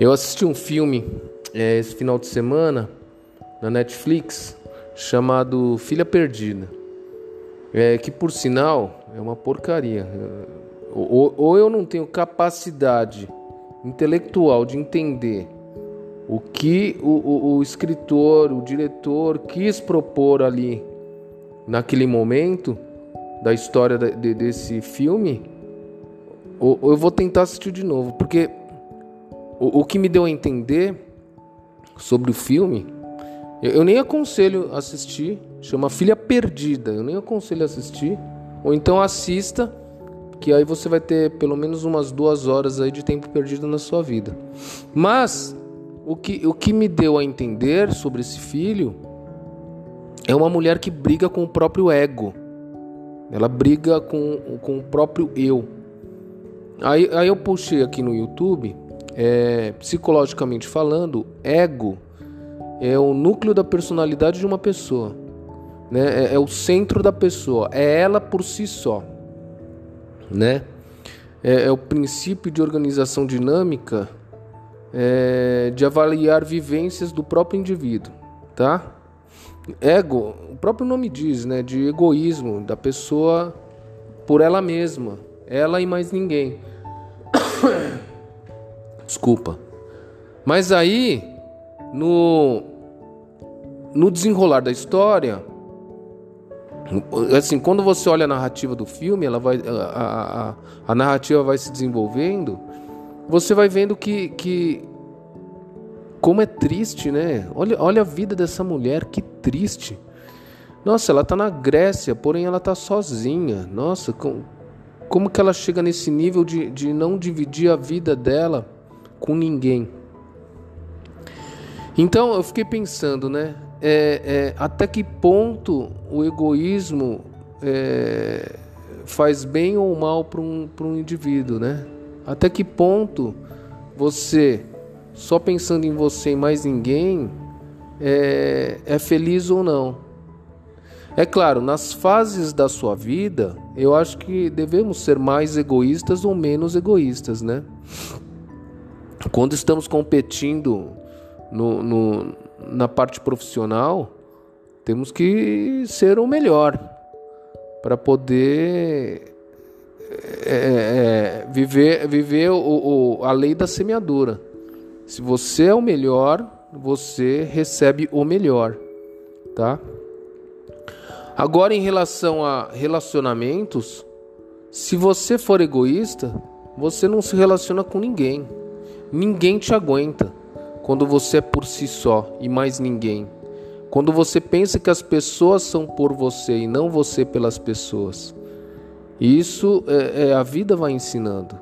Eu assisti um filme é, esse final de semana na Netflix chamado Filha Perdida, é, que por sinal é uma porcaria. Ou, ou eu não tenho capacidade intelectual de entender o que o, o, o escritor, o diretor quis propor ali naquele momento da história de, desse filme, ou, ou eu vou tentar assistir de novo, porque o, o que me deu a entender sobre o filme, eu, eu nem aconselho assistir, chama Filha Perdida, eu nem aconselho assistir, ou então assista, que aí você vai ter pelo menos umas duas horas aí de tempo perdido na sua vida. Mas o que, o que me deu a entender sobre esse filho é uma mulher que briga com o próprio ego. Ela briga com, com o próprio eu. Aí, aí eu puxei aqui no YouTube, é, psicologicamente falando, ego é o núcleo da personalidade de uma pessoa. Né? É, é o centro da pessoa. É ela por si só. Né? É, é o princípio de organização dinâmica é, de avaliar vivências do próprio indivíduo. Tá? Ego, o próprio nome diz, né, de egoísmo da pessoa por ela mesma, ela e mais ninguém. Desculpa. Mas aí, no no desenrolar da história, assim, quando você olha a narrativa do filme, ela vai a, a, a narrativa vai se desenvolvendo, você vai vendo que, que como é triste, né? Olha, olha a vida dessa mulher, que triste. Nossa, ela tá na Grécia, porém ela tá sozinha. Nossa, com, como que ela chega nesse nível de, de não dividir a vida dela com ninguém? Então eu fiquei pensando, né? É, é, até que ponto o egoísmo é, faz bem ou mal para um, um indivíduo, né? Até que ponto você só pensando em você e mais ninguém é, é feliz ou não. É claro, nas fases da sua vida, eu acho que devemos ser mais egoístas ou menos egoístas, né? Quando estamos competindo no, no, na parte profissional, temos que ser o melhor para poder é, é, viver, viver o, o, a lei da semeadura. Se você é o melhor, você recebe o melhor, tá? Agora em relação a relacionamentos, se você for egoísta, você não se relaciona com ninguém. Ninguém te aguenta quando você é por si só e mais ninguém. Quando você pensa que as pessoas são por você e não você pelas pessoas. Isso é, é a vida vai ensinando.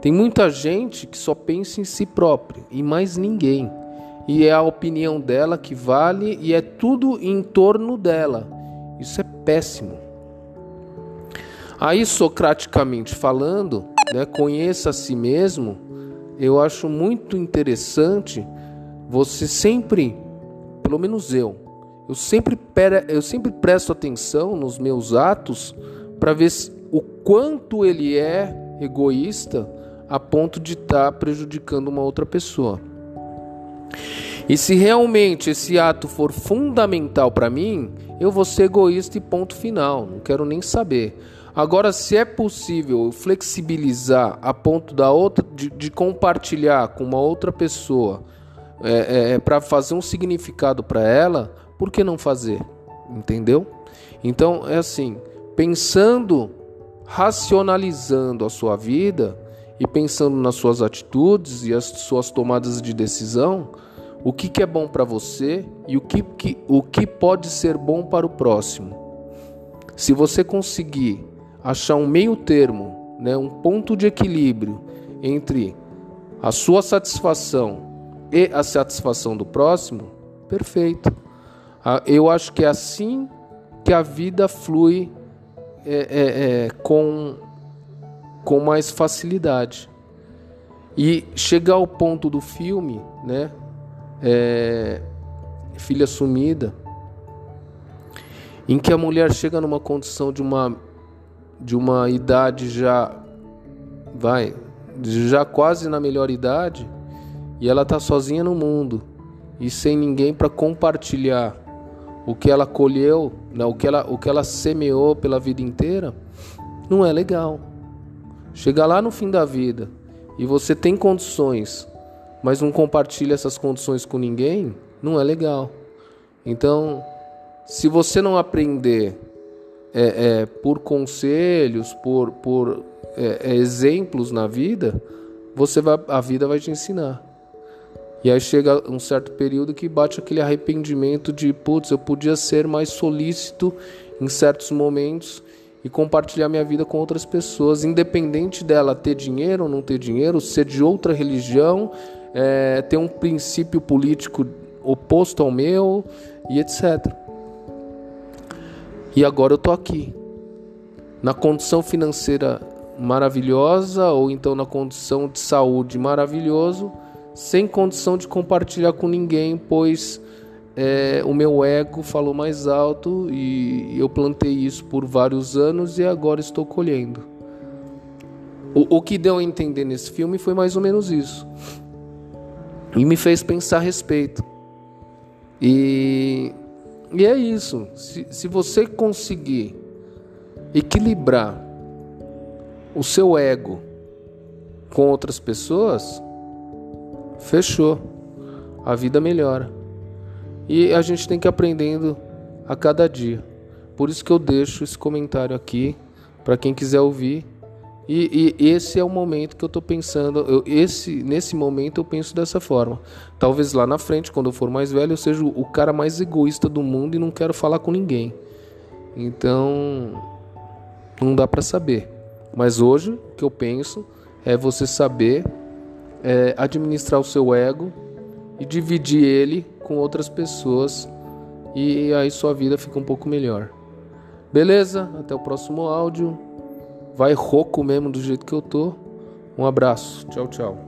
Tem muita gente que só pensa em si próprio e mais ninguém. E é a opinião dela que vale e é tudo em torno dela. Isso é péssimo. Aí, socraticamente falando, né, conheça a si mesmo, eu acho muito interessante você sempre, pelo menos eu, eu sempre, eu sempre presto atenção nos meus atos para ver o quanto ele é egoísta a ponto de estar tá prejudicando uma outra pessoa. E se realmente esse ato for fundamental para mim, eu vou ser egoísta e ponto final, não quero nem saber. Agora, se é possível flexibilizar a ponto da outra, de, de compartilhar com uma outra pessoa é, é, é para fazer um significado para ela, por que não fazer? Entendeu? Então é assim, pensando, racionalizando a sua vida, e pensando nas suas atitudes e as suas tomadas de decisão, o que, que é bom para você e o que, que, o que pode ser bom para o próximo. Se você conseguir achar um meio termo, né, um ponto de equilíbrio entre a sua satisfação e a satisfação do próximo, perfeito. Ah, eu acho que é assim que a vida flui é, é, é, com com mais facilidade. E chegar ao ponto do filme, né? É, filha sumida, em que a mulher chega numa condição de uma de uma idade já vai já quase na melhor idade e ela tá sozinha no mundo e sem ninguém para compartilhar o que ela colheu, né, o, que ela, o que ela semeou pela vida inteira, não é legal. Chegar lá no fim da vida e você tem condições, mas não compartilha essas condições com ninguém, não é legal. Então, se você não aprender é, é, por conselhos, por, por é, é exemplos na vida, você vai, a vida vai te ensinar. E aí chega um certo período que bate aquele arrependimento de, putz, eu podia ser mais solícito em certos momentos e compartilhar minha vida com outras pessoas, independente dela ter dinheiro ou não ter dinheiro, ser de outra religião, é, ter um princípio político oposto ao meu e etc. E agora eu tô aqui, na condição financeira maravilhosa ou então na condição de saúde maravilhoso sem condição de compartilhar com ninguém, pois é, o meu ego falou mais alto e eu plantei isso por vários anos e agora estou colhendo. O, o que deu a entender nesse filme foi mais ou menos isso. E me fez pensar a respeito. E, e é isso. Se, se você conseguir equilibrar o seu ego com outras pessoas, fechou. A vida melhora. E a gente tem que ir aprendendo a cada dia. Por isso que eu deixo esse comentário aqui para quem quiser ouvir. E, e, esse é o momento que eu estou pensando. Eu, esse, nesse momento eu penso dessa forma. Talvez lá na frente, quando eu for mais velho, eu seja o cara mais egoísta do mundo e não quero falar com ninguém. Então, não dá para saber. Mas hoje o que eu penso é você saber é, administrar o seu ego e dividir ele com outras pessoas e aí sua vida fica um pouco melhor. Beleza? Até o próximo áudio. Vai rouco mesmo do jeito que eu tô. Um abraço. Tchau, tchau.